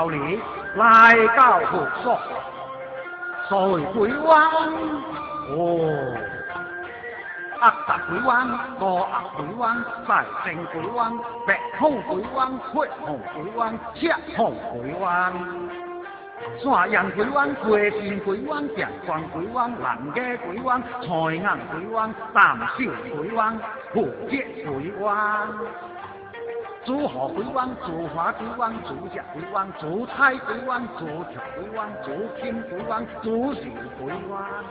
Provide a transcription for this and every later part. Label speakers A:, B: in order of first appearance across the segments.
A: 道理，来到福所。所谓鬼王，哦，恶达鬼王，恶恶鬼王，大圣鬼湾，白红鬼湾，黑红鬼湾，赤红鬼湾。山阳鬼王、桂田鬼湾、阳光鬼湾、南家鬼湾、财银鬼湾、淡水鬼王、福建鬼王、朱河鬼王、朱华鬼王、朱石鬼王、朱彩鬼王、朱雀鬼王、朱金鬼王、朱寿鬼湾。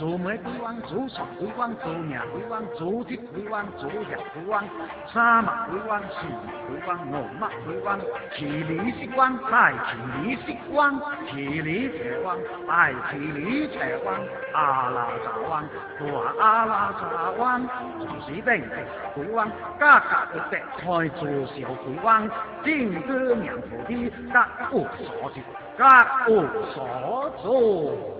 A: 祖梅鬼王、祖上鬼王、祖命鬼王、祖吉鬼王、祖日鬼王、沙漠鬼王、树鬼王、牛马鬼王、奇里色王、大奇里色王、奇里邪王、大奇里邪王、阿拉扎王、大阿拉扎王、就是定鬼王、家家一白开祖小鬼王、金哥娘菩提、家无所住、家无所住。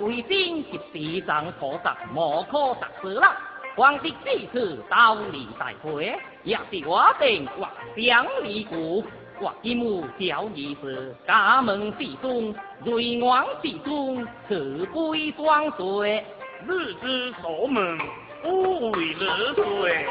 B: 神出鬼兵及地藏菩萨，莫可得失了。皇帝这次道理大会，也是我等或乡里故，或今母教义是家门之中，瑞王之中，可归双岁，
C: 日之守门，不为日岁。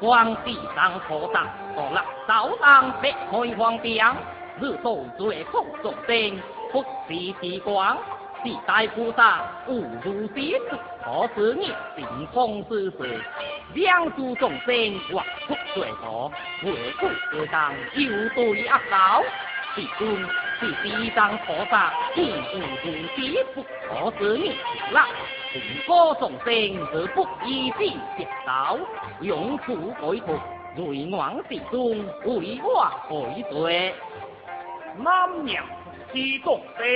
B: 皇帝上破上，到了早上别开皇帝，日头最苦众生，不是地光，地大菩萨误入邪子，可是你顶风之事，两足众生或出罪过，为故而当有对恶道，其中是地藏菩萨误入邪不可是你了。众多众生而不依之接道，用苦改福，瑞王之中为我改罪。
C: 南娘之众生，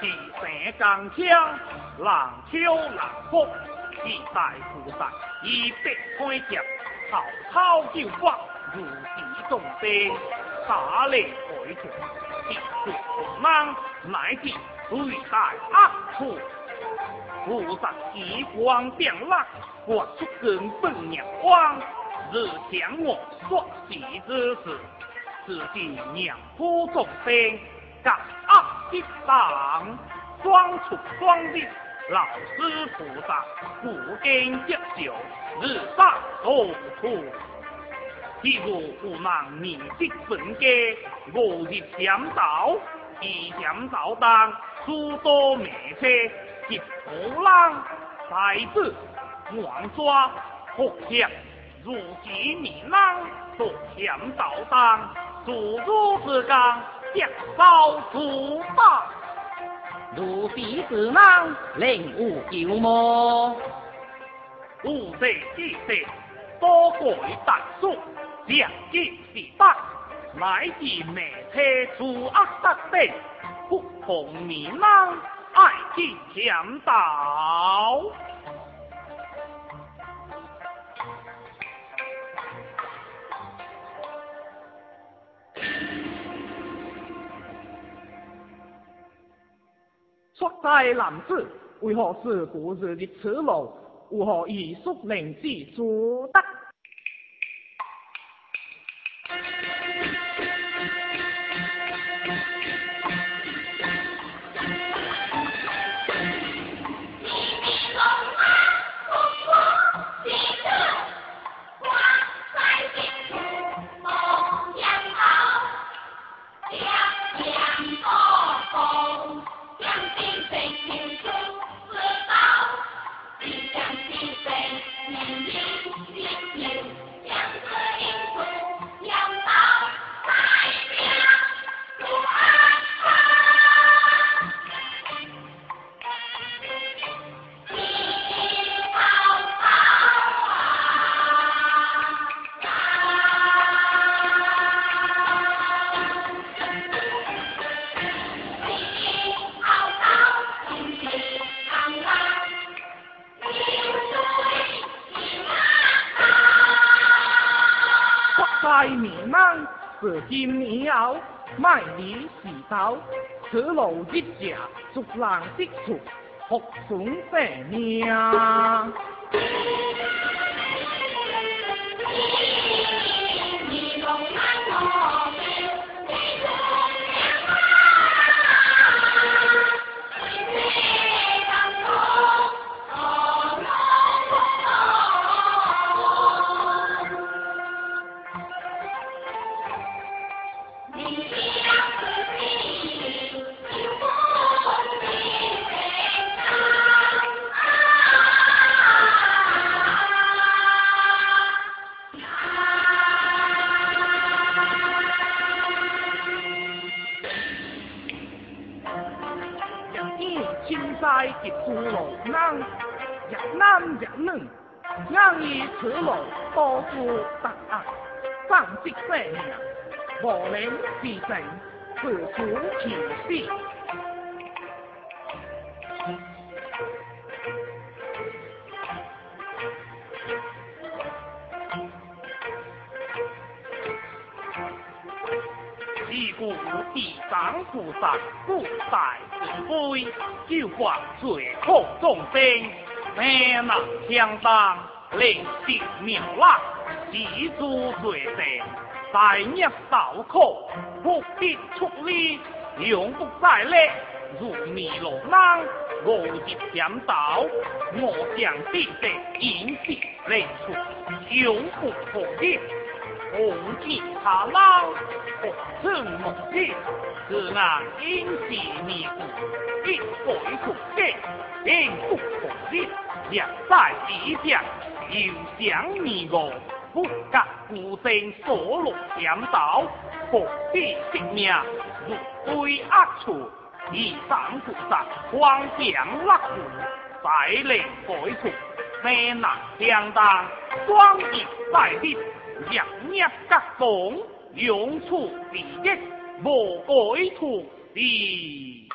C: 气声刚强，浪秋浪福，一代菩萨以白开脚，滔滔救法，如地众生，大力改福，一出不难，乃至对待恶处。菩萨极光变蜡，画出根本阳光，日向我说喜之事，自己娘夫众生，感恶一党，双出双入，老师菩萨不根接受，日上多处。譬如不能面积本家，我日向道，一向道当诸多灭车。一虎狼，在子乱抓福相，如今你郎所向道当，诸如之刚，将遭处罚。
B: 如彼之郎，令无救么？
C: 吾辈之辈，多鬼大数，两极是八，乃至灭车除恶得德，不同你郎。爱见强盗。
D: 出在男子，为何是故日的耻辱？如何以宿灵之所得？今年后，卖梨洗头，此路一家，逐人的处，福顺生命。能自成，自苦其死。
C: 自古地藏菩萨不在是非，救化罪苦众生，难相当，令地妙浪，自诸罪罪，在业道苦，不必出力，永不再累。如迷路人，我入险道，我将必得引起来处，永不可逆。红旗他老，红尘梦境，是那阴气迷雾，一回不见，天不可逆，两在地下，又想迷我，不敢孤身所落险道，何必性命入堆恶处？以上菩萨光降落户，再来改处，难难相当，光阴在天。日夜格防，用处利益，无改图地。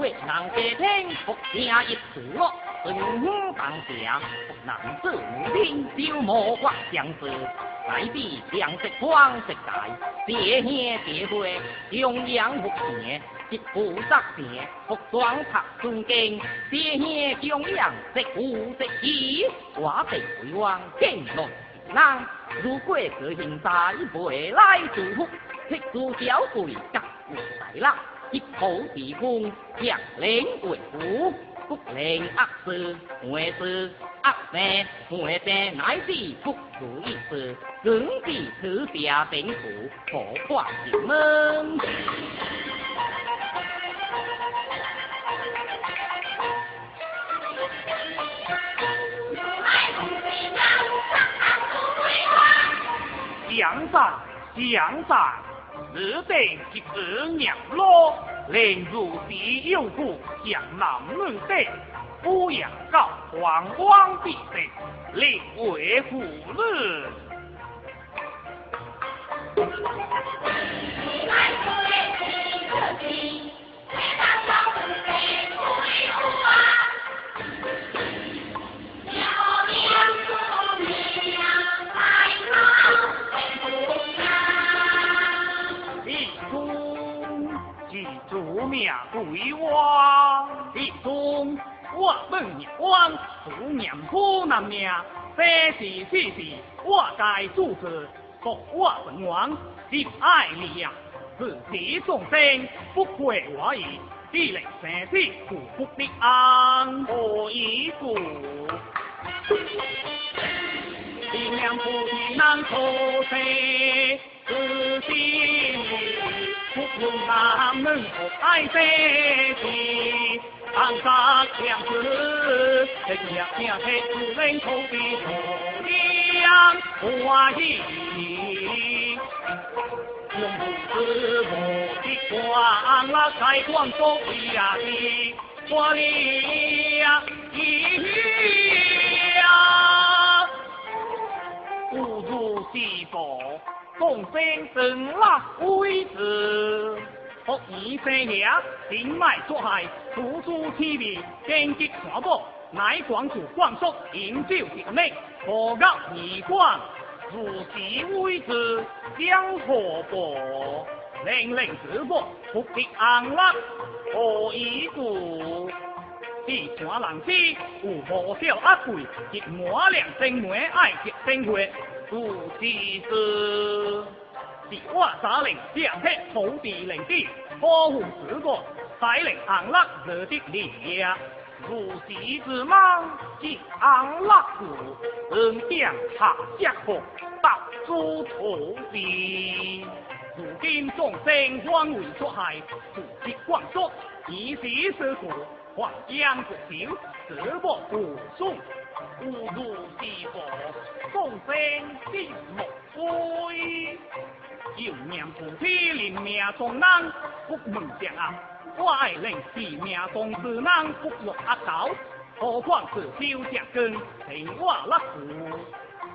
B: 为难家庭福听一处落，顺当家，男子女丁就莫话相思。来比两色光色界，别兄别会，中央福田。一步十年，服装拍尊敬，谢兄中央食五食喜，我地回望见落人。如果个现在未来祝福，铁柱小贵甲有大啦，一口地风将领为福，不能恶事坏事恶病坏病乃是不如意事，更是此下病苦，破坏人门。
C: 江山，江山，日定一日娘老，令如地有故，向南门北，不养高皇王必胜，令为父日。
E: 气，别当
F: 鬼王，
C: 一中我本日王，主娘夫男命，生是死是，我该主持，福我本王，心爱力量，自己众生不愧我意，只能生死不福的安，
F: 何以故？
C: 力量不敌难脱身，自心不如他们不爱生气，暗杀强子，这两两黑主人头的头两不怀疑。用不是我的光了，开光所呀的我的呀呀，不如西佛，众生生立为子。福尔生下，人脉作害，处处欺迷，荆棘传播，乃广主光速，饮酒之命，何恶而光？如是为之，将何薄？令令自薄，福地安乐，何以故？地山人知，有无少阿贵，亦满良生门爱结生活，如是事。是我杀令将黑土地令地，保护自国，带领安乐热的力量。如是之梦，即安乐故，人将下家国，到处土地。如今众生荒为所害，自己光速，以时施故，黄江不朽，自莫不送。无如是佛，众生心莫归。有念菩提，临命中人，福门相啊！我爱令是命中之人，福禄阿道，何况是修正根，令我勒苦。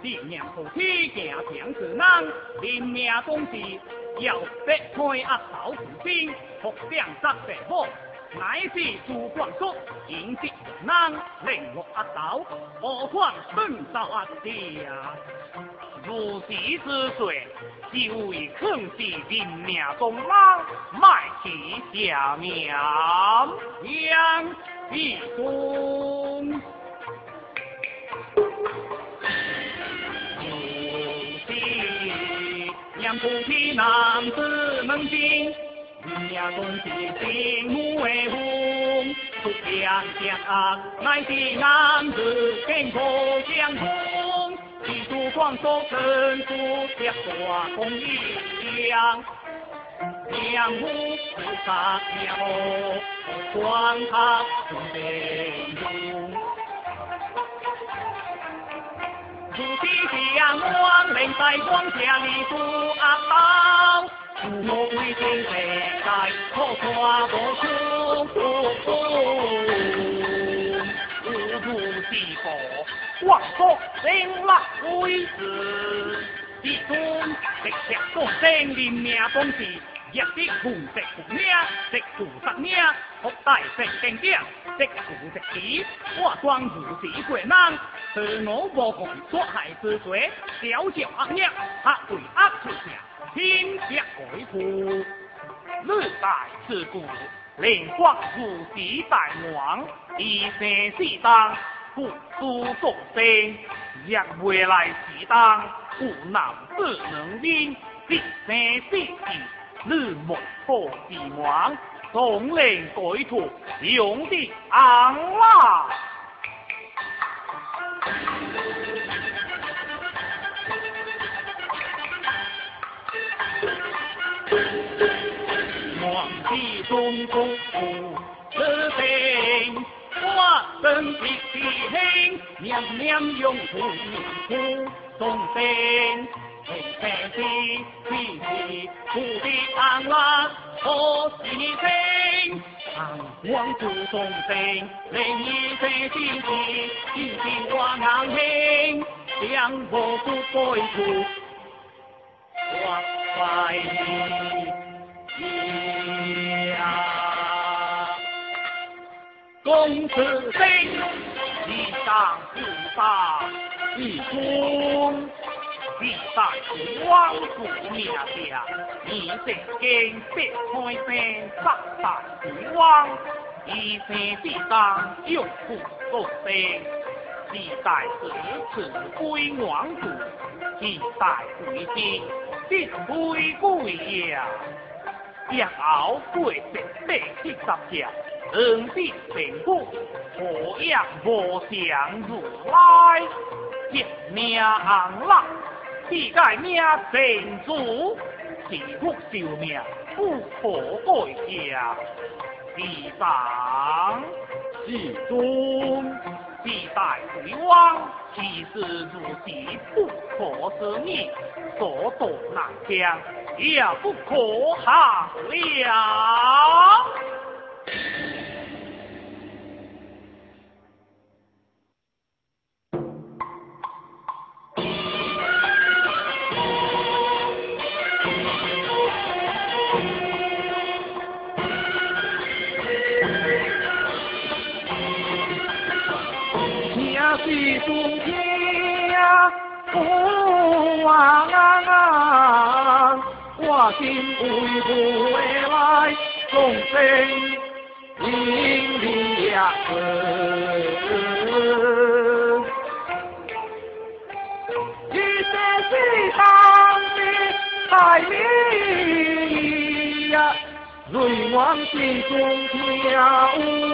C: 是念菩提，行强之人，临命中时，要得开阿道之心，福相得地宝。乃是诸光速，迎接人，令落阿斗，何况顺造阿爹啊！如是之罪，就为坑是人命中人，卖其下命，养一公。如是，念菩提男子能进。命中是心母为父，出将将啊，乃是男子健康相同。一柱光所成就，结大功一样。两母菩萨庙，光他内容。如是相望，令在光下里住阿道。我为天世界，可跨无出不无如是佛，万福生。立为子，一尊直下众生。连命公事，一啲红石红命，直负十命，福大成正经，直负直子，我光如是贵难，是我无共所害之罪，小小恶业，他为恶之下。天下为父，历代自古，令国如时大王，一生四当，不诸众生，若未来时当，无男子能兵，一生四季，日莫破地亡，统领改土，用的昂啦。地中功夫自平，我身体轻，娘娘用苦苦众生，平平地地地土地安乐可是生，常光助众生，令一生心地心心我硬兴，将我不归处，我怀疑。公子生，地上不大，一公历代王祖名下，以世间必开山十大帝王，以生之当救苦作生，历代子慈归王祖，历代为今必归贵呀。夜熬过十八七十条，恩必成功，何样无相如来？一命红浪，世界命成主，是福寿命不可改嫁。地上
A: 至尊，
C: 地大为王，即使如是不可思议，所夺难将，也不可行了。
D: 我心为不未来众生引领呀，一些是当的太美呀。瑞往心中跳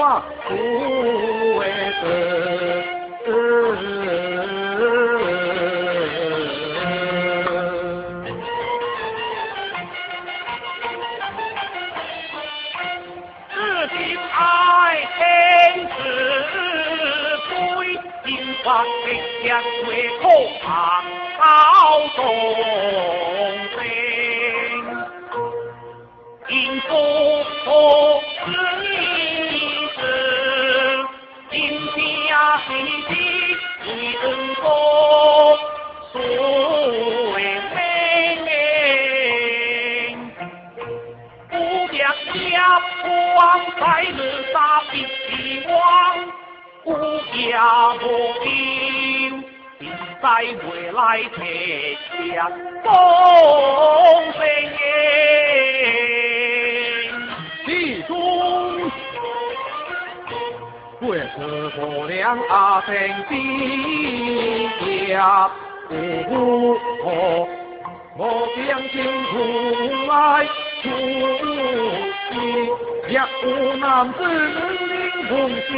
D: 啊，不为得。
C: 金发碧眼为可怕高中生，因夫何是你子？今家喜。恩公素为名，不想家光在日杀必亡，不家无兵，定在未来天下丰盛
D: 其中。为此可量阿成家，无何我将心出来出息，也无男子能同是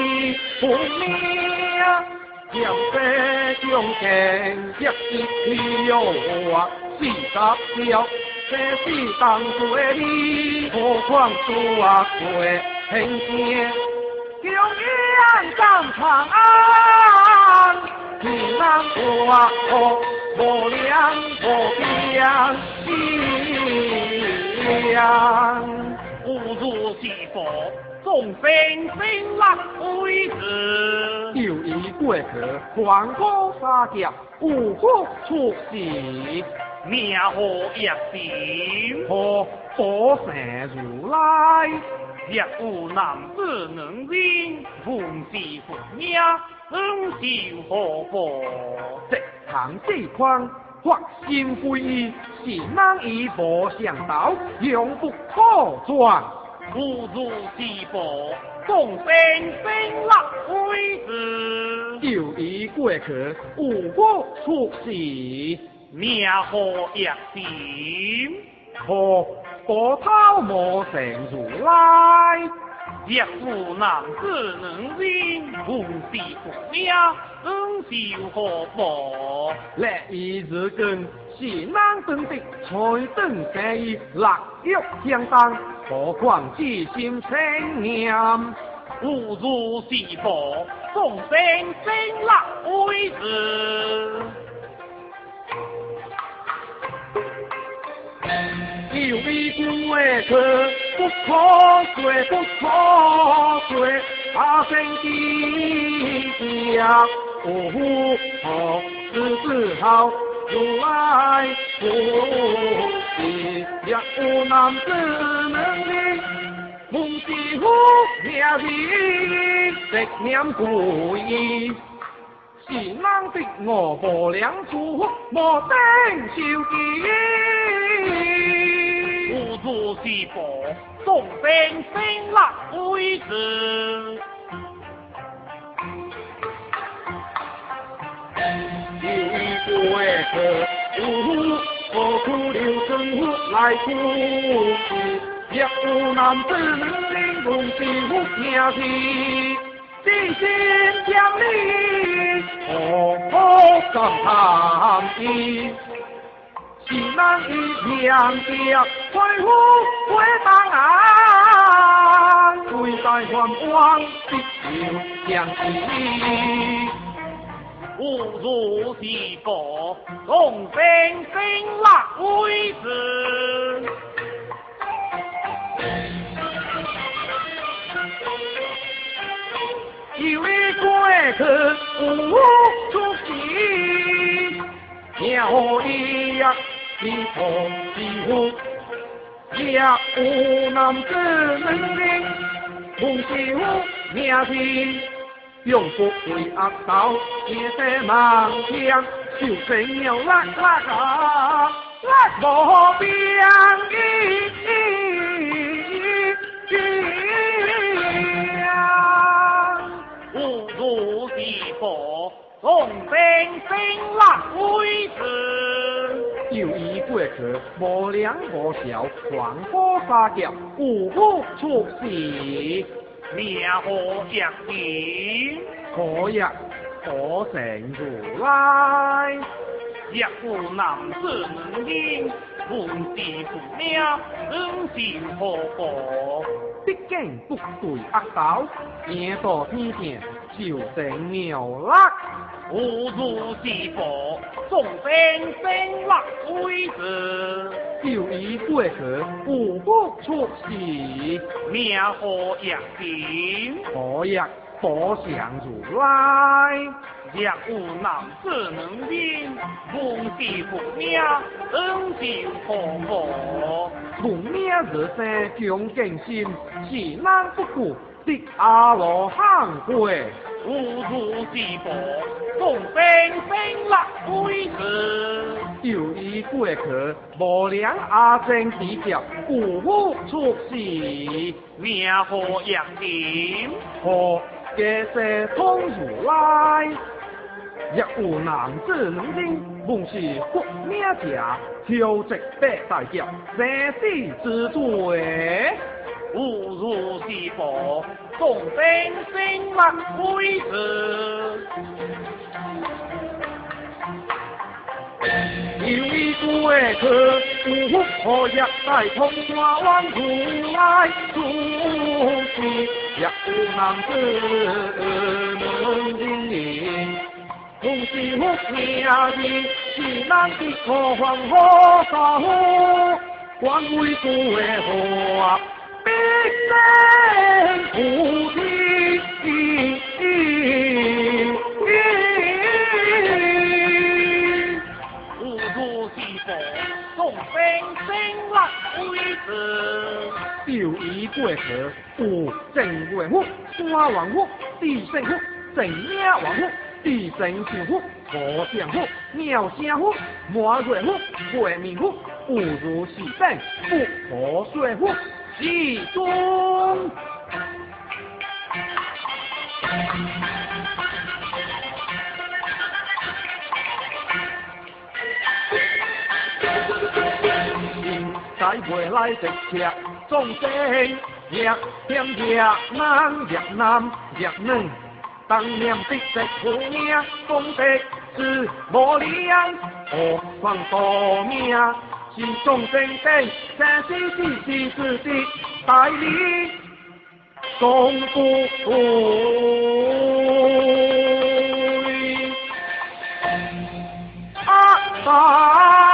D: 同命，将这将情一一哟啊，四十条，这是当做你何况做啊过天天。永远上长安，平安国土无量无边，
C: 不如是佛，众生生乐为子。
D: 又一过去，黄河沙脚，五福出世，
C: 命何一心？
D: 何佛神如来？
C: 若有男子能人，奉是佛命，恩受何福？
D: 这堂这框，发心归依，是难以无上道，永不可转。
C: 不如是佛，众生生乐为子。
D: 就以过去，无福出世，
C: 命何一心？
D: 何？波涛莫成如来，
C: 一夫男子能人，红是福命，恩仇何报？
D: 来一日更是难登的，才登三义，立玉相当，何况至心千念？
C: 不如是佛，众生生乐为子。
D: 有一股爱可不可追，不可追，阿生的家，哦吼，日子好，如来福地，也有男子能力，梦是福，名是直念归。
G: 是难的我无良处，莫等受记。
C: 无主是佛，众生生立为子。
D: 有过客，何苦留生来苦？若有男子能共幸福名气。一心将你何苦感叹意？是难以两家恢复回档案，为在还往必有将义。
C: 吾如是佛，众生生乐为子。
D: 一位过客无出席，鸟一样一同一呼，也无男子能领同是呼名字，用不回恶道，也得盲枪，就成鸟拉拉个，无边际。
C: 佛众生生乐为子，
D: 有意过去无良无孝，狂火杀劫，无福出世，
C: 命何将尽？
D: 可也可成如来？
C: 若无男子能听，闻是父命，恩是何果？
D: 毕竟不对恶道，言到天天就成妙啦。
C: 无如是佛，众生生乐归子，
D: 就以过去无不出世，
C: 命何也尽？
D: 何也可想如来？
C: 若有男子能听，奉是父命，恩情何无？
D: 父命日生强敬心，是难不顾的阿罗汉会。
C: 无如是佛，众生生乐为子。
D: 由于过去无良阿僧之教，无福出世，
C: 名何扬名？
D: 何皆是通如来？若有男子能听，奉是福命者，挑直百大劫，生死之罪。
C: 吾如是佛，众生生乐为子。
D: 有一过客，无福可也在通化往如来主席。若有男子能听。同是福命人，是难的可还可杀夫，官为主的祸，必生菩提。
C: 无主是佛，众生生乐为子。
D: 就以过去，有正为福，山王福，地胜福，正命王福。地神幸福，和祥福，妙祥福，满瑞福，贵命福，不如是等，不可说福，是中。在未来直车，众生若天若难若难若难。当年的石虎命，功德是无量，何况多命？是众生的三世四世四世代理，众不对，啊！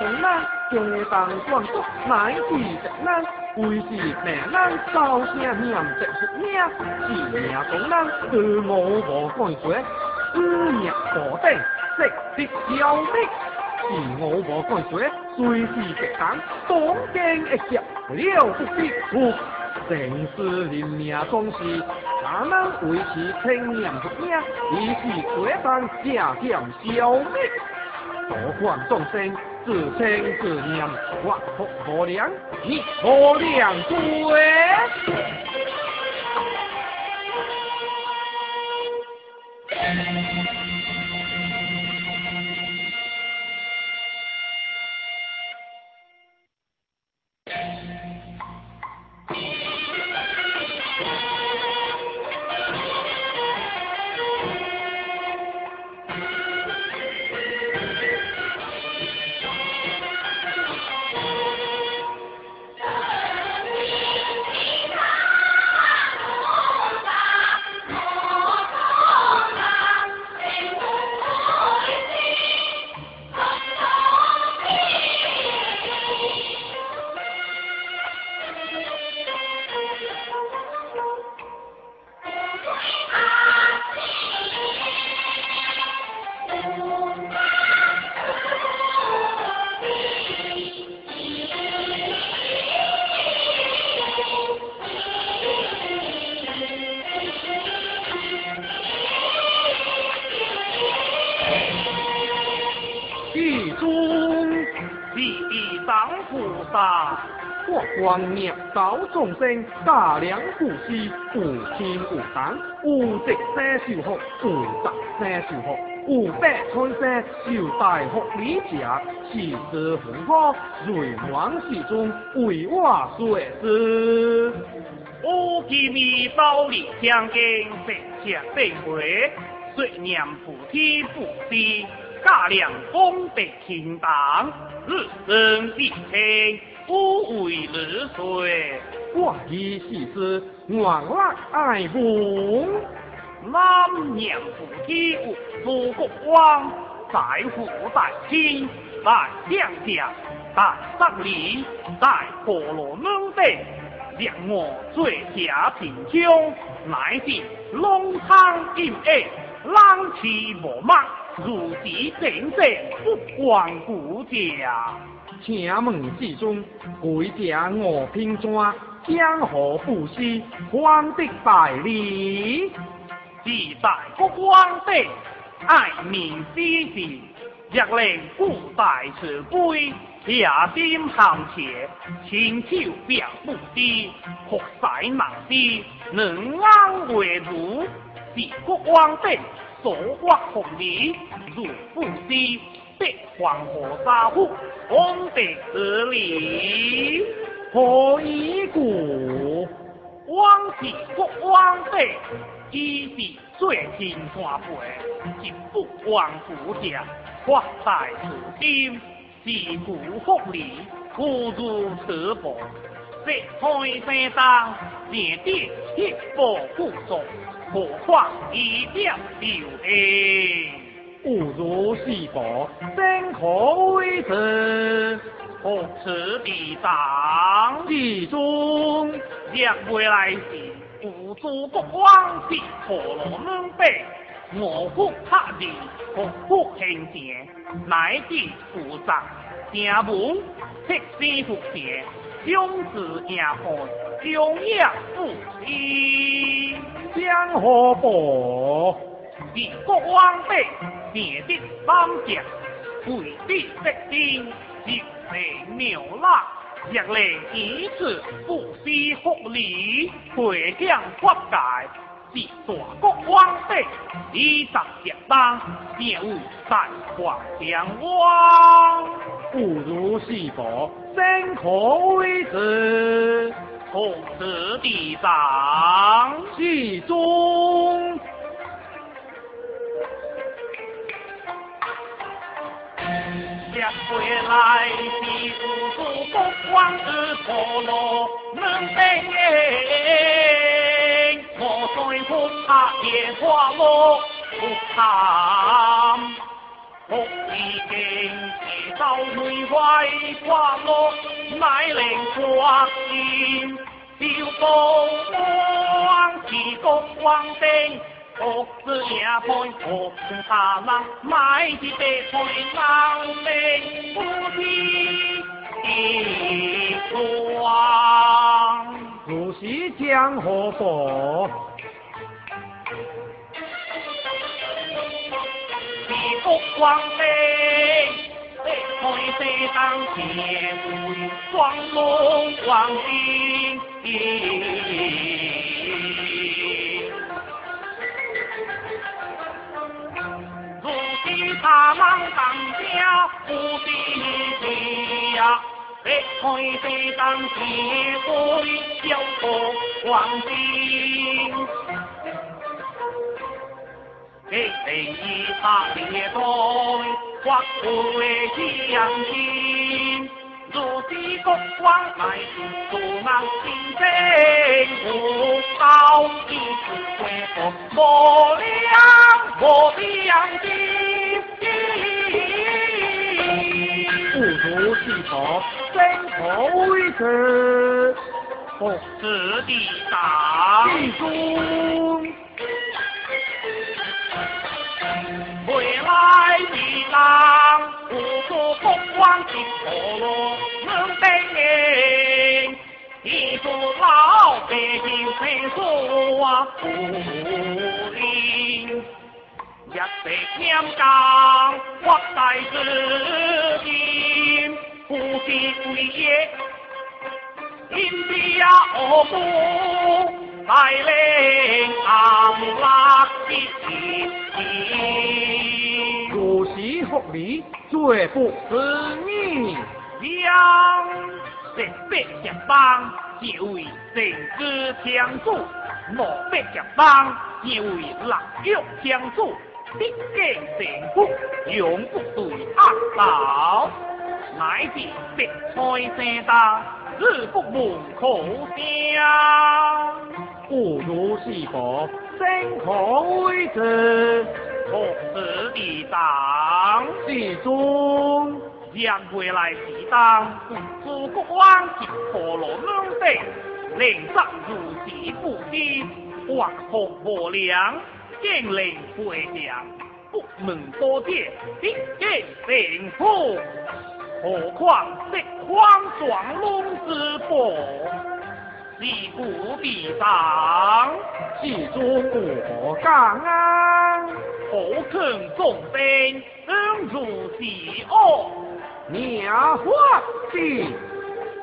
D: 东南，中当广东，乃至直南，为是命人高声念直出名，是命中人对我无关系，五命无定，直直消灭。是我无关系，随时直当当惊一接，了不必负。正是人命总是哪能维持千年不灭，以是鬼当下降消灭。多患众生自生自灭，我不无良，你无量罪。光念道众生，大量布施，无天无党，无直生受福，无杂生受福，无百春生受大福利者，是之福，瑞王世中为我所施。
C: 我今日道理相见，直接对回，虽念菩提布施，大量功德清当，日生地清。不为日岁，
D: 我以是之，愿乐爱慕。
C: 南娘夫妻祖国王，在父在亲，在乡下，在山里，在婆罗门地，让我最下贫穷，乃是龙汤阴暗，冷气无满，如此正正不光顾家。
D: 请问之中，贵家我品怎？江河不息，皇帝百里，
C: 自在国王帝，爱民之事，若令古代慈悲，下心行切，亲手表不知，国塞难知，能安为如？是国王帝所挖红泥，如不知。必黄河沙湖，功德之理，
D: 何以故？
C: 往事不往辈，一是最天山背，一不忘故乡，发大慈心，是故福利，不如此薄。这开山当，年底一波不足，何况一点留恩。
D: 不如是佛，真可为之。
C: 何此地长？
D: 地中
C: 若未来时，无诸国王是婆罗门辈，我复他地，何复行前，乃至负责正文，铁身福田，兄子也看，中央不息，
D: 江河薄。
C: 是国王辈，灭的方将，为必得定，是内妙啦。若令以此不施福利，回向国界，是大国王辈，以十结当，便为三皇将王。
D: 不如是佛，真可为之？
C: 从此地上，
D: 其中。
C: 回来的无数国王之婆罗门被我虽不怕也花落不贪，福已经提到梅花花落，乃令花心小公王，齐国王定。福子也配福中大郎，买的白配郎命不提一双。
A: 如是江河佛，
C: 齐国王定，白配谁当前为双龙如今他忙当家不地家，别看这当铁龟叫做黄金，给人一把铁刀，划为将军。如今国王乃是做那新政府，高一次恢复无良无良的。
A: 不如是否真可为之？
C: 不知地大
A: 地中
C: 未来的当，无所国王的错落能被人，一座老百姓非说啊不灵。一石两钢，或在自今，不是贵也。因地啊，何不带领安乐的心？
A: 如是福利，绝不是你。
C: 两成百结帮，就为政治相助；莫百结帮，就为立约相助。必见政府永不对恶道，乃至别开生大，日不门口香。
A: 不如是否真可为之？
C: 何时地当？
A: 是中
C: 让回来时当，诸国王及婆罗门等，令杀如此不知，或福无良。见令回将，不门多谢，必见政府。何况这荒壮龙之宝，是故地上，
A: 是中国港啊！
C: 何肯重兵，恩如是恶，
A: 鸟花地，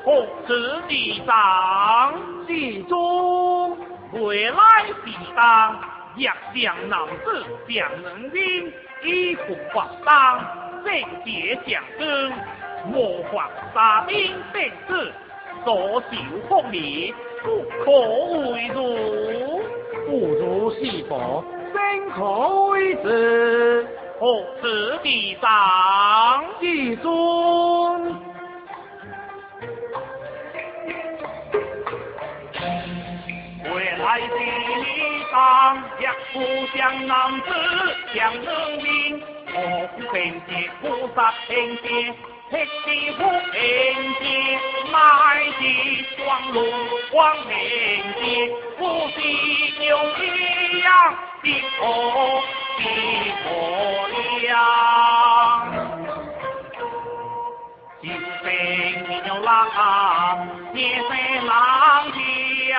C: 何此地上，
A: 是中
C: 未来必当。若将男子将能兵，以服法当，正节将军，模仿杀兵便是，所受福利不可为如，
A: 不如是否真可为之？
C: 何此地上
A: 地尊，
C: 未来的。当若不将男子将人民，我不凭借菩萨凭借，铁地不凭借，乃是双龙王凭借，不是牛一样的火的火亮，就凭牛郎，也是郎将。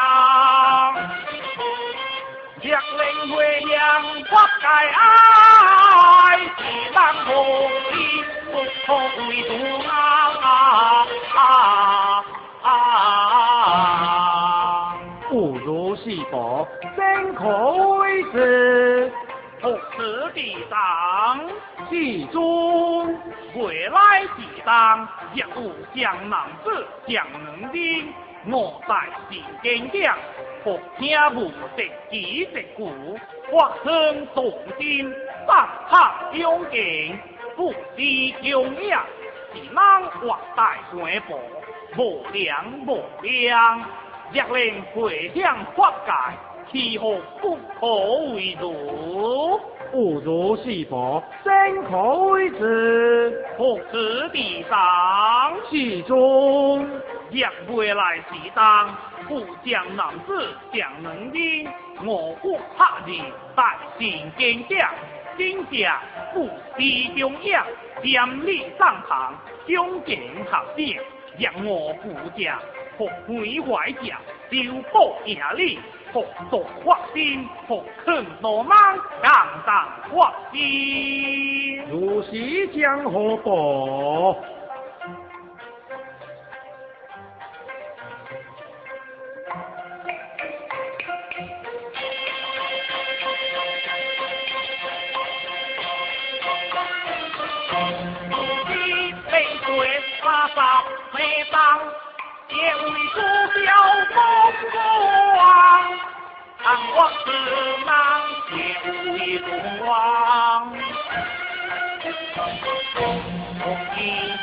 C: 若令回阳不界爱，是当何意？不可为独啊啊！
A: 不如是否真可为之？
C: 何此地上？
A: 其中
C: 未来地当，若无江南子将能兵，我在是坚强。福听无敌几只鼓，发声动心，三拍勇劲，不知勇也，是难或大官步，无良无良，若令回向法界，岂何不可为如？
A: 不如是佛身可为之？
C: 不知地上，
A: 其中
C: 若未来时当，不将男子将能兵，我国拍日百姓坚强，真正不思中央，将力上堂，将敬合点，让我富将复回怀家，修补业力。复读发心，复肯罗莽，刚当发心。
A: 如是江河报，
C: 也为主小风光。当我是难天为中王，红衣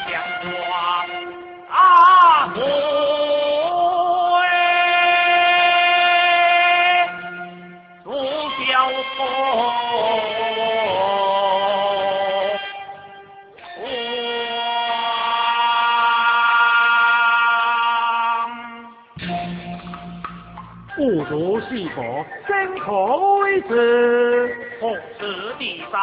C: 将光啊！
A: 如是否身可为之？
C: 红是地上，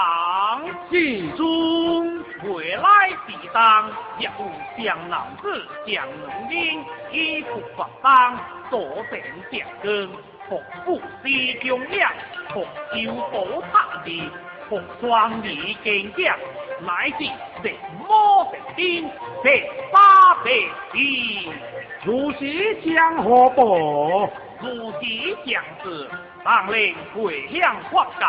A: 记中
C: 未来地上，一无将男子将能兵，衣服发当，坐定将根，服不思中央，服修补塔地，服双力坚强，乃是神魔神兵，十八百里，
A: 如是江河报。
C: 如此将士，当令回乡发界，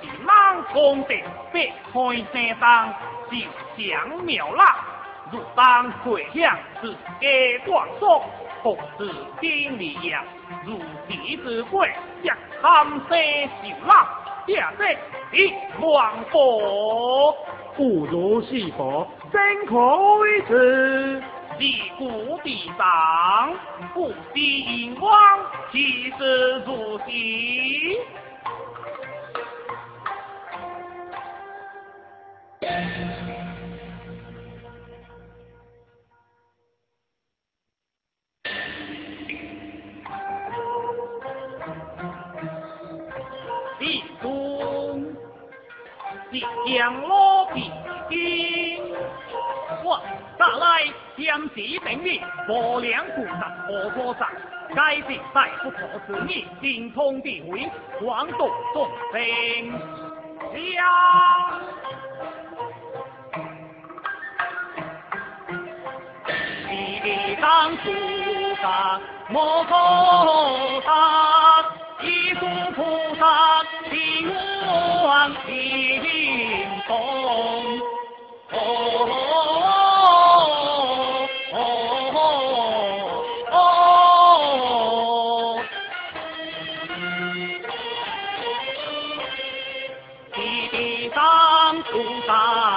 C: 是猛攻的别开山当，就祥妙啦。如当回乡是家断锁，福是天理呀。如此之鬼，一三生受啦，这这一万佛，
A: 不如是佛，真可为之。
C: 地故地上，不敌阴光，其实如昔。地中，即将落地。我再来将其定命，无良故杀，何所杀？该是再不可思议，精通地位，广度众生。呀！地当菩萨莫可杀，一诸菩萨心往心动。哦。到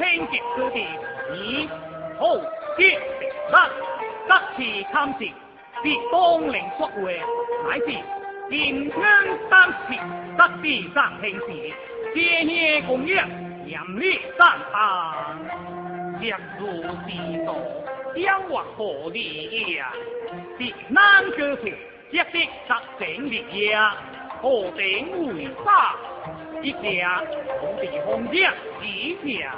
C: 能清洁之地，以好接三得其参事，是当令说会，乃是金恩当时得地上平时，谢谢供养。严厉战堂，若如地道，将或何利呀？必难克服，即必杀成烈呀！何等为杀？一家同地红将，二家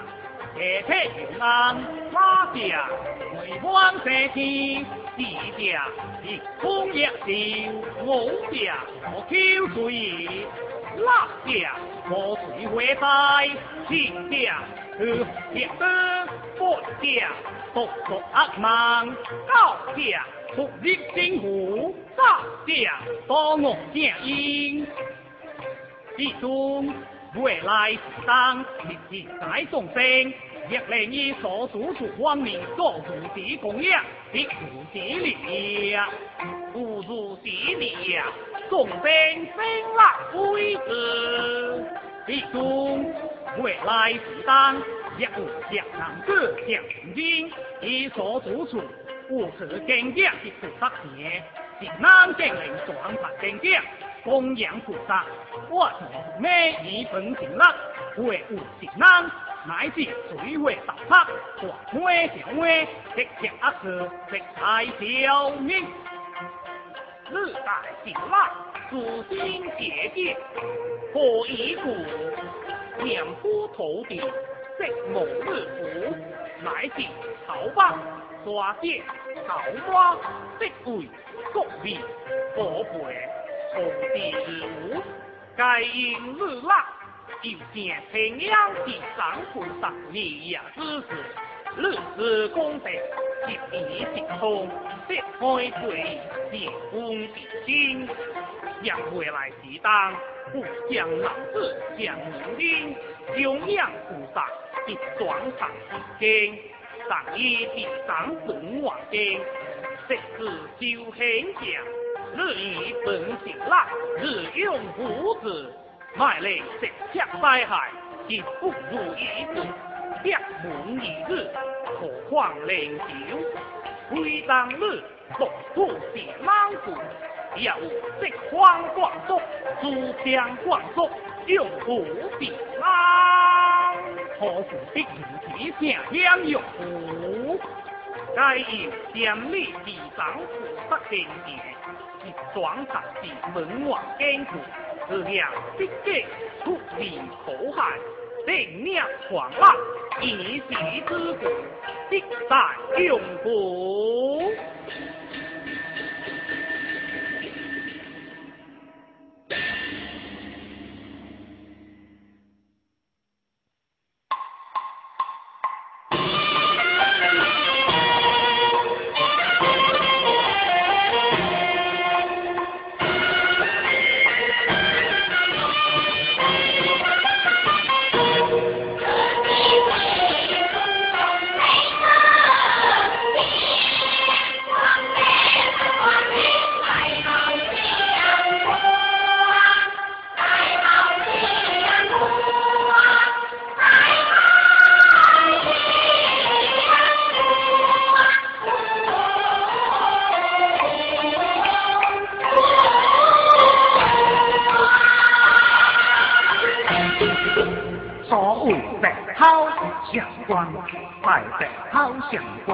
C: 铁铁平安，三家为欢社稷，四家立功业寿，五家我求水。六家破水火灾，七家去灭灯，八家独独恶梦，九家独立政府，十家多恶正因。其中未来时当日日在众生，亦令以所主处方面做无敌供养，必无敌力，不如敌力。众生生立威子，其中未来时当亦有强男子强兵，以所主处不可更加的菩萨前，是南京人转法更加供养菩萨，我从每一本行乐，为无是难，乃至水火大拍，大会小会，直接阿是直太小命。日代尽浪，子心结界，何以故？念夫头顶，色无日服，乃至草棒、抓剑、桃花、色鬼、国味、宝贝、红地无，该因日浪，又见平阳地上菩萨利亚之事，日之功德，一笔即通。开水结功的心，让未来时当不将老子将女丁，供养菩萨一转上经，上以地上本王经，设置修行讲，日以本性来，日用无子，卖力食吃灾害，亦不如一日，一门一日，何况灵修？归当日，复土地满足，有色荒广足，珠江广足，用无比安。何故的如此声响有无？该以千里地上菩萨经典，一双塔是门外艰苦，是两必结出离苦海，定命狂浪，一席之故。在永固福。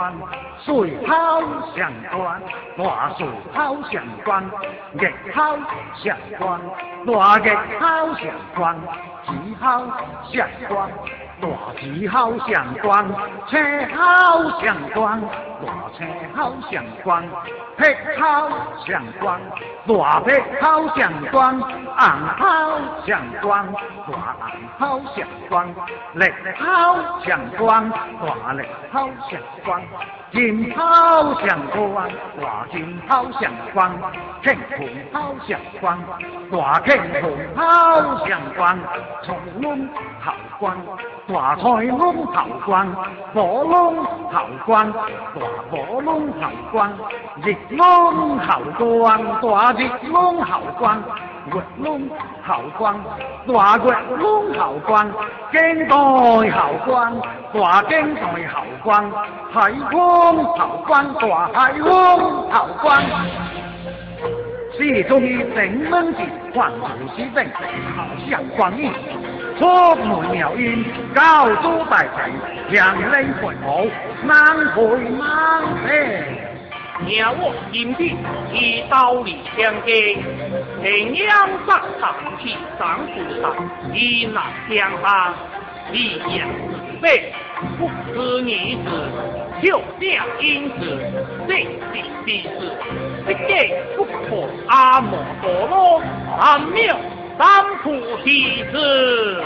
A: 水泡相关，大树泡相关，日泡相关，大日泡相关，子泡相关，大子泡相关，车泡相关，大车泡相关，劈泡相关，大黑好像光，红好像光，大红好像光，绿好像光，大绿好像光。金炮相关，大金炮相关，庆红炮相关，大庆红炮相关，冲龙头关，大彩龙头关，火龙头关，大火龙头关，日龙头关，大日龙头关。月龙后关，大月龙后关，京代后关，大京代后关，海丰后关，大海丰后关。是中于正门前，万事正，好像观音。出门妙音，高祖大臣，两领回府，难回难回。
C: 让我今天以道理相见，平阳山上去上菩萨，以难相帮，力扬自卑，不知女子，就将因子，这是事实，不见不可阿摩陀罗，阿妙三菩提子。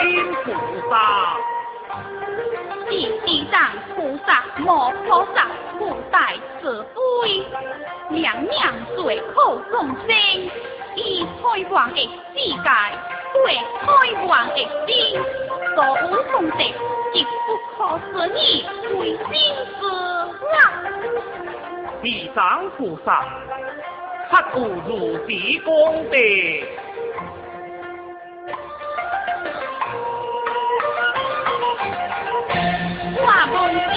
C: 光是阴菩萨，
E: 地地藏菩萨，摩菩萨，不带慈悲，娘娘随口众生，以开放的世界，对开放的心，所有功德，亦不可思议，为心之啊！
C: 地藏菩萨，他不如地功德。灵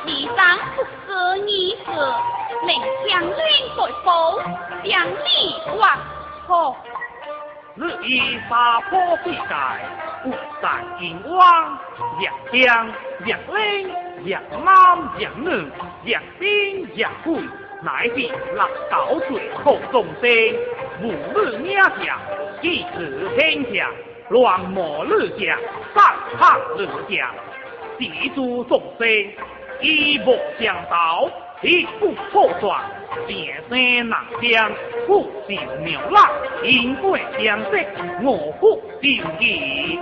E: 上杨地上不思议事，令将军在府将你挖好。
C: 日以沙坡地界，不散银汪，日江日岭日南日女，日边日贵，乃是六道最好众生。无日名下，既是天下，乱魔日将，三黑日将，地主众生，一目相道。一不破断，变生难将，富少妙拉，因果相识，我福定义。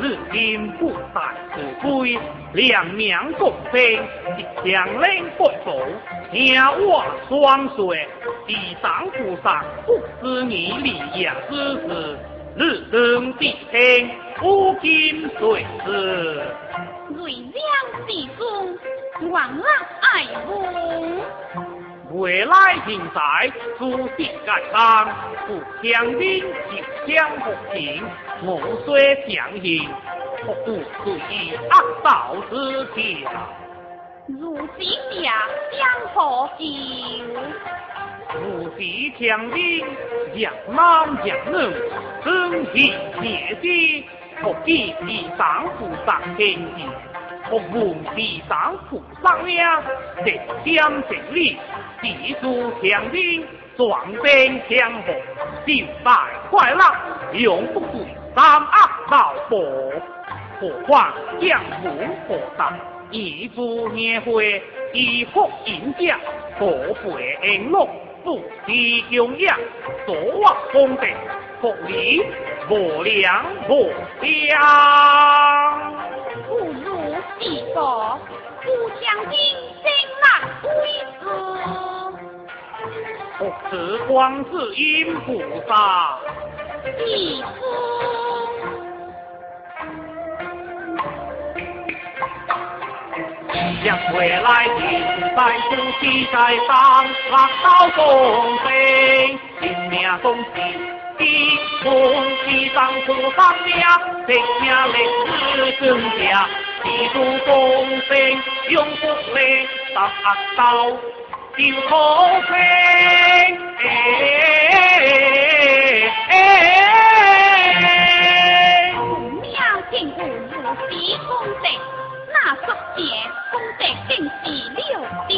C: 日今不在自归，两娘共生，一强领不守，听我双岁，地上菩萨不知你利养之事，日登地天，无金水时，
E: 瑞亮地中。万恶爱护，
C: 未来人才诸事盖章，不强兵就将服刑，我虽强行，不顾随意恶道之条。
E: 如今下将何救？
C: 如今强兵让男强女，生气灭迹，不计地上不上天际。服务地上菩萨命，直将成理，地主强兵，壮兵强火，就带快乐，永不归三恶道报。何况江湖菩萨，义夫年会，以福迎驾，多倍恩乐，不敌中央，所望功德，福利无量无量。
E: 一个不将金身难归子，
C: 不是光是阴菩萨，
E: 一子。
C: 将回来的在夫妻在上，浪刀共飞，性命终息。地空气上菩萨命，天下历史更加，地主公生永不来，达到就可成。
E: 庙见有如此功德，那十件功德更是了得。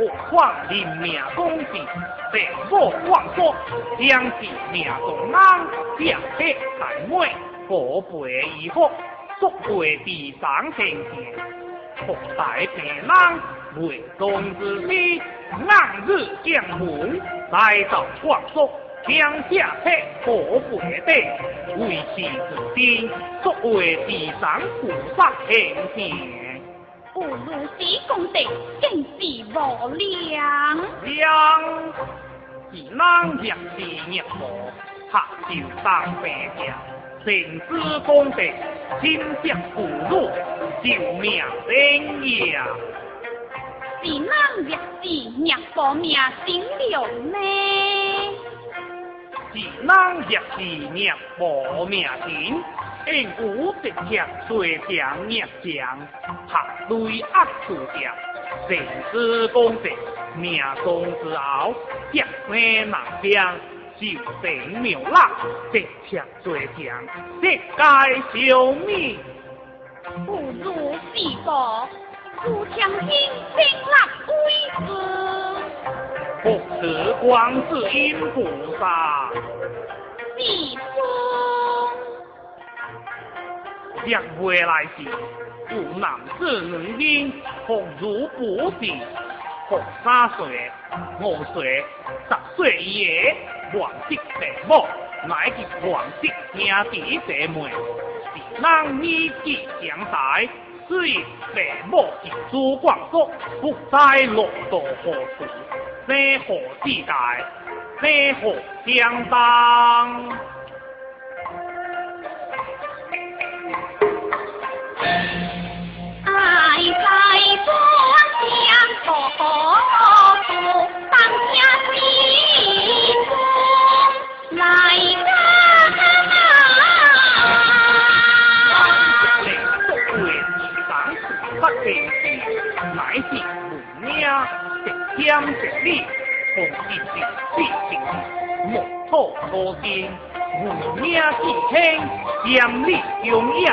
C: 娘，何况人命公平，病我光福，将是命中安，将黑太妹，可背以福，足会地上天天，福大平安，为公之事，暗日将门，再造光福。天下客可背地，为是自天，足为地上菩萨天天。
E: 有如此功德，更是无量。
C: 量是咱若是业魔，合就当白家，成之功德，心结富禄，救命生业。
E: 是咱若是业报命生了呢？
C: 是咱若是业报命行。因无直接随强灭强，合对压处掉，成之功德，命中之后，结生难将，就成妙乐，直接随强，直界消灭。
E: 不如是佛，不强心成立威势。
C: 不持观世音菩萨。
E: 你说。
C: 若未来时，有男子女婴，奉如不地，十三岁、五岁、十岁以下，皇室父母乃至皇室兄弟姐妹，是人年纪长大，所以父母是主管束，不再落到何处，生何世代，生何相当。将这里从一时必成，莫错多心，无名之轻，严厉永远，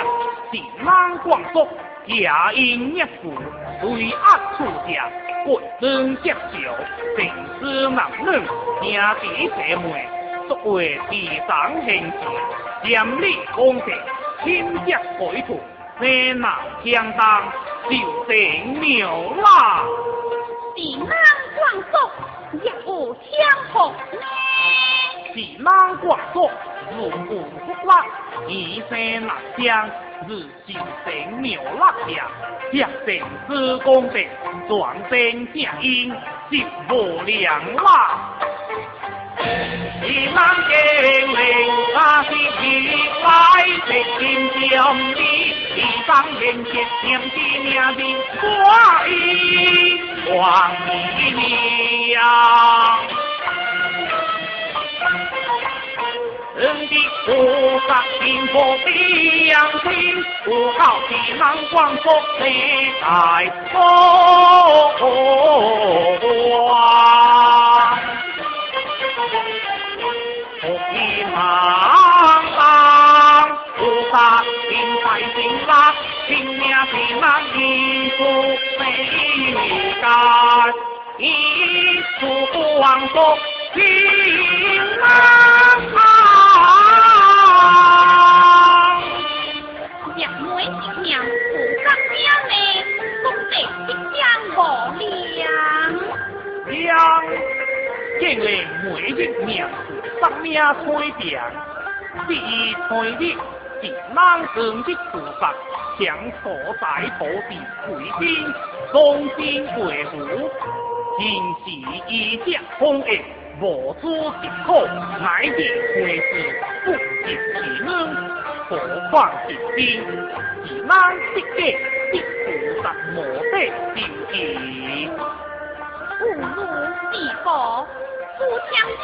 C: 是难光速，假因一故，对压处下，不能接受，定是难忍，兄弟姐妹，作为地上贤士，严厉公正，亲接回土，热闹相当，就成妙啦。
E: 是难光速，也有相逢呢。
C: 是难光速，如无福乐，一生难将，日就成妙乐呀。若成之功德，壮声正音，就无量啦。一难经历，那是一来的心相依，一上人间，念起名的挂衣。王娘，人的菩萨心佛的阳气，不靠地难光佛内在佛光，佛地茫茫，菩萨心在心啦，心命是难依附。干一处光复平安。
E: 若每一娘负责家内，功德必将无量。
C: 娘，见了每一娘负责命推病，第一推的是满生的菩萨，将所在土地回天。忠心贵妇，今时一将风恶，无主之苦，乃至会是不及其人，何况是天？是咱必得必菩萨莫得救济。
E: 不如是佛，不相信。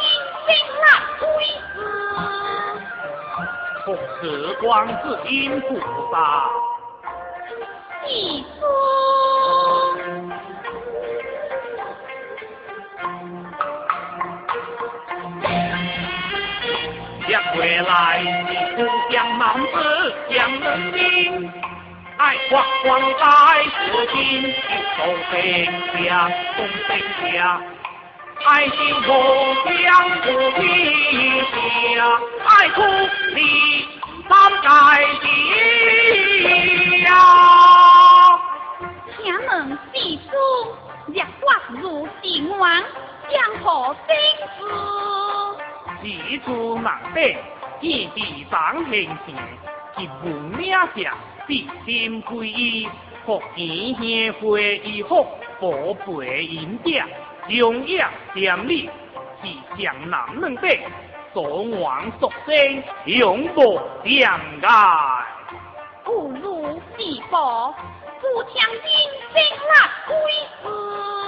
C: 复是观世音菩萨，
E: 义父。
C: 一回来是故乡男子将人心，爱国光在自心，守天下，东天下。爱心同乡不离家，爱苦力三界家。
E: 请问师叔，日国如是王，江河生事？
C: 自出南北，一地上行前，一文名下，地心归依，福缘贤惠以福，宝贝银家。中央点力，是江南两地，双王属性，永不点解。
E: 不如是否富强金星拉归师？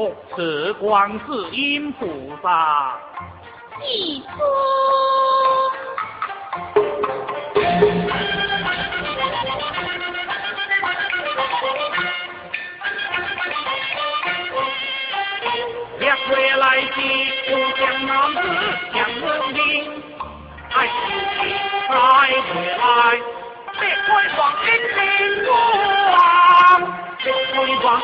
C: 福慈观世音菩萨，
E: 义父。
C: 回来的故乡男子向人民，爱自己再回来，别开放一片光，别开放一片光。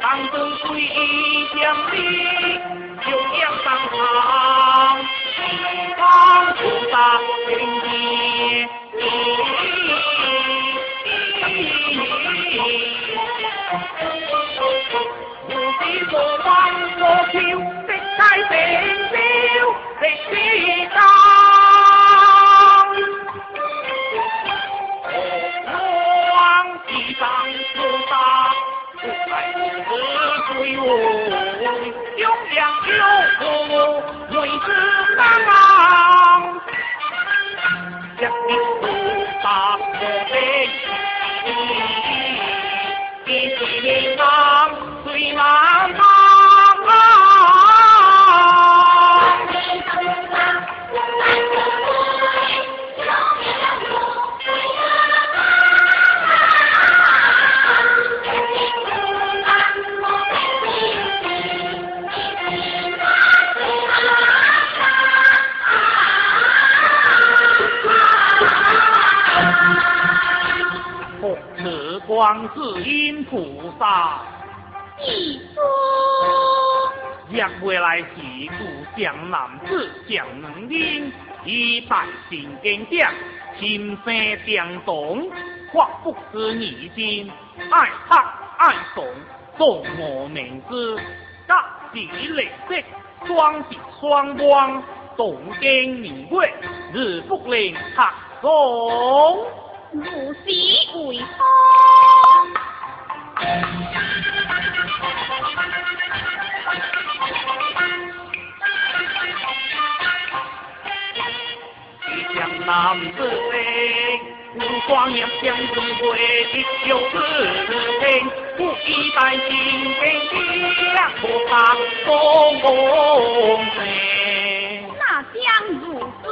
C: 当灯随意将你就要上场。方菩萨望所求，的在成就的地上。望地上菩萨，不在此追我，永养有福，为之。观世音菩萨，
E: 义父。
C: 若未来是故乡男子将能领，以大心坚强，心生定动，或不思义心，爱读爱诵，众我名之，各自立色，双节双光，动经明月，日不令读诵。
E: 如是为何？
C: 江南子妹，五光阳相中归，有子情，不一担心天下不怕风吹。
E: 那将如此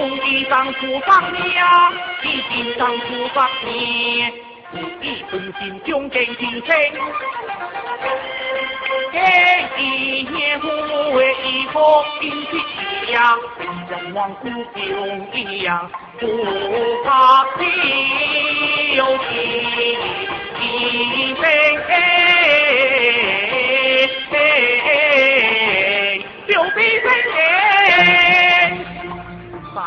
C: 安，红衣裳出放娘，一襟裳出放娘，一寸心中更精神。给一年富为一方兵一样，像王虎兄一样，不怕地有地一飞，就比飞天。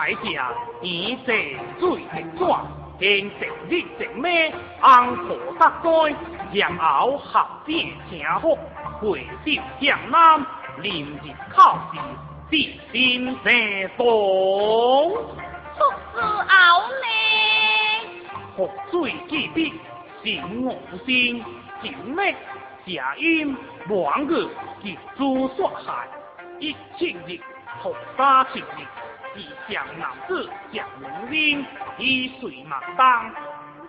C: 海家以色最很壮，天成日成咩，安可得灾，然后合变成福。回到江南，连日考试，必先成功。
E: 出师后呢？
C: 福水既必，心无心，尽力假因亡个及诸所害，一七日同三七日，以将男子将能兵，以水马当，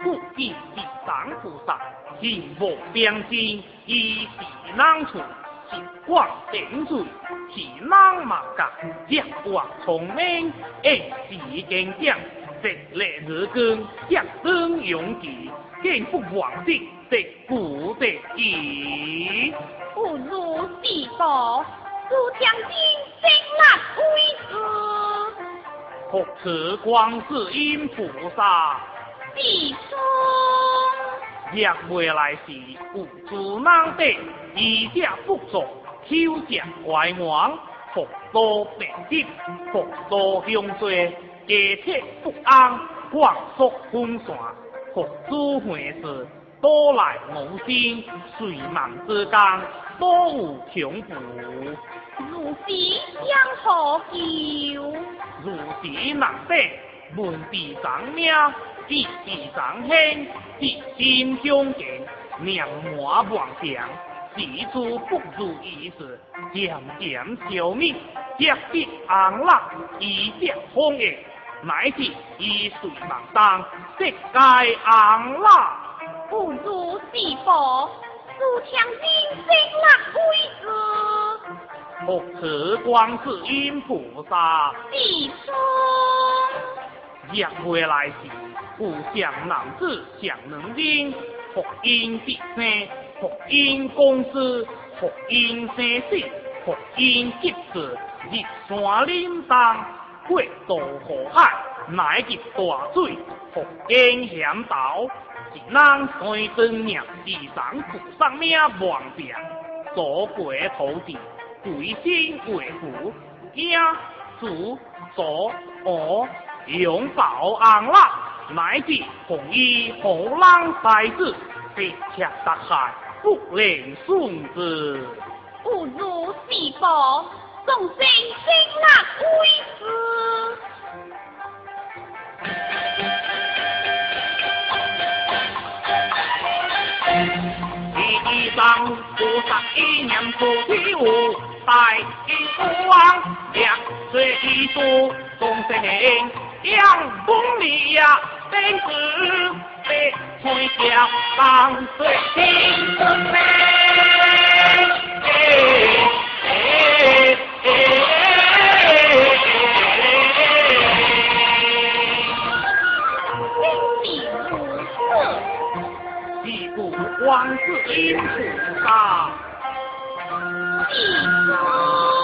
C: 故见地藏菩萨，行无边境，以地难处。是光点水，是冷马甲，日光聪明，一时坚强，直立日光，一生勇气，见不忘的，得不得已。
E: 不如是佛，诸将军生来为子。
C: 复持观世音菩萨，
E: 弟兄。
C: 若未来时，有诸难得，以者不足，口舌歪妄，福多病急，福多凶罪，家体不安，光速分散，佛主会事，多来无心，随梦之间，多有穷富。
E: 如是相何求？
C: 如是难得，问地长命。地地上天，地心相见，念满妄想，事出不如意事，渐渐消灭，结必安乐，一切风月，乃至一岁万当，世界安乐。
E: 不如是佛，诸强金生乐归
C: 子，复持观世音菩萨，
E: 地说。
C: 若回来时，故将男子向能经，福音必生，福音公司，福音生死，福音结事，日山林当，过渡河海，乃及大水，福音险道，一人山灯念，地上菩萨命亡病，左过土地，鬼心为福，惊主左我。永保安乐，乃至红衣红浪才子，必恰杀害，不能顺之。
E: 不如是佛，众生生乐归师。
C: 地上菩萨一念菩提悟，大地不亡，两水一珠，众生。阳光里呀，真是被吹响，当水听声美。地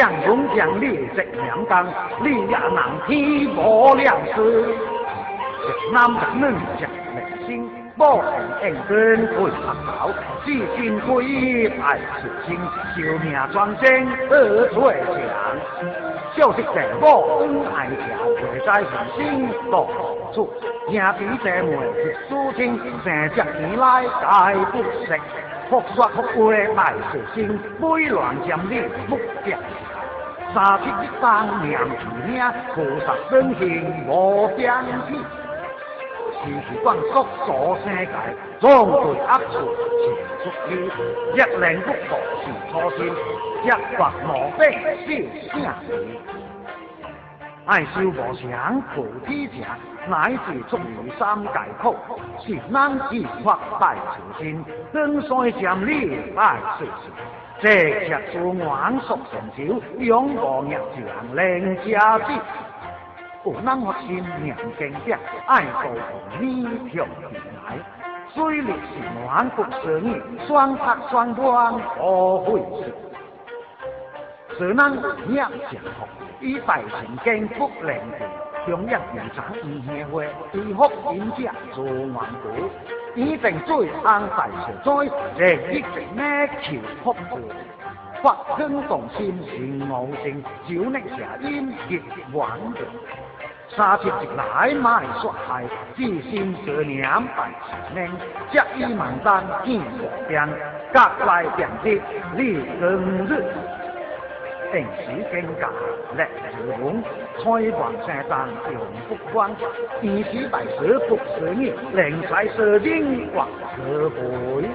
A: 难江东江里直两江，你也能天无良师。南人能将明星，莫恨恩根会白头，至今归爱是心，救命专精得最强。小息者我恩爱情，会在人心多处，兄弟姐妹是书清，生只钱来解不食。复说复话卖实心，每乱将你不掉。三七一生念住名，菩萨本性无边际。时时观国所世界，壮对恶处前出去。一令不服是初心，一发毛病是正义。爱修无常，菩提者，乃至出离三界苦，是难以发拜求心，登山占理拜世事。这却自愿所成就，永无业障，令家子。有人我心念经者，爱多同你向前来。虽历是万国十年，双拍双端无悔事。是咱业成福，以大成经福灵地，中一人长五下会，对福引者做万古。一定最安大所在，这一定呢求福字。发根动心行无性，九力邪音结万的。三七一来卖说害，至心十念拜神明，接一万单见佛边，隔来便知立更日。定时更价力自红，开黄山山用不关，二时大水不水面，灵彩射精或社会。